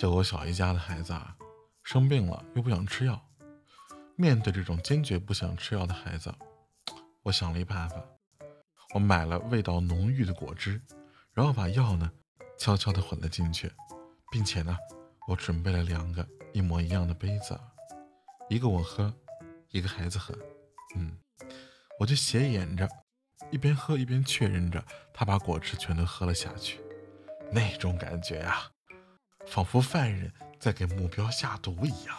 就我小姨家的孩子啊，生病了又不想吃药。面对这种坚决不想吃药的孩子，我想了一办法，我买了味道浓郁的果汁，然后把药呢悄悄地混了进去，并且呢，我准备了两个一模一样的杯子，一个我喝，一个孩子喝。嗯，我就斜眼着，一边喝一边确认着他把果汁全都喝了下去，那种感觉呀，仿佛犯人在给目标下毒一样。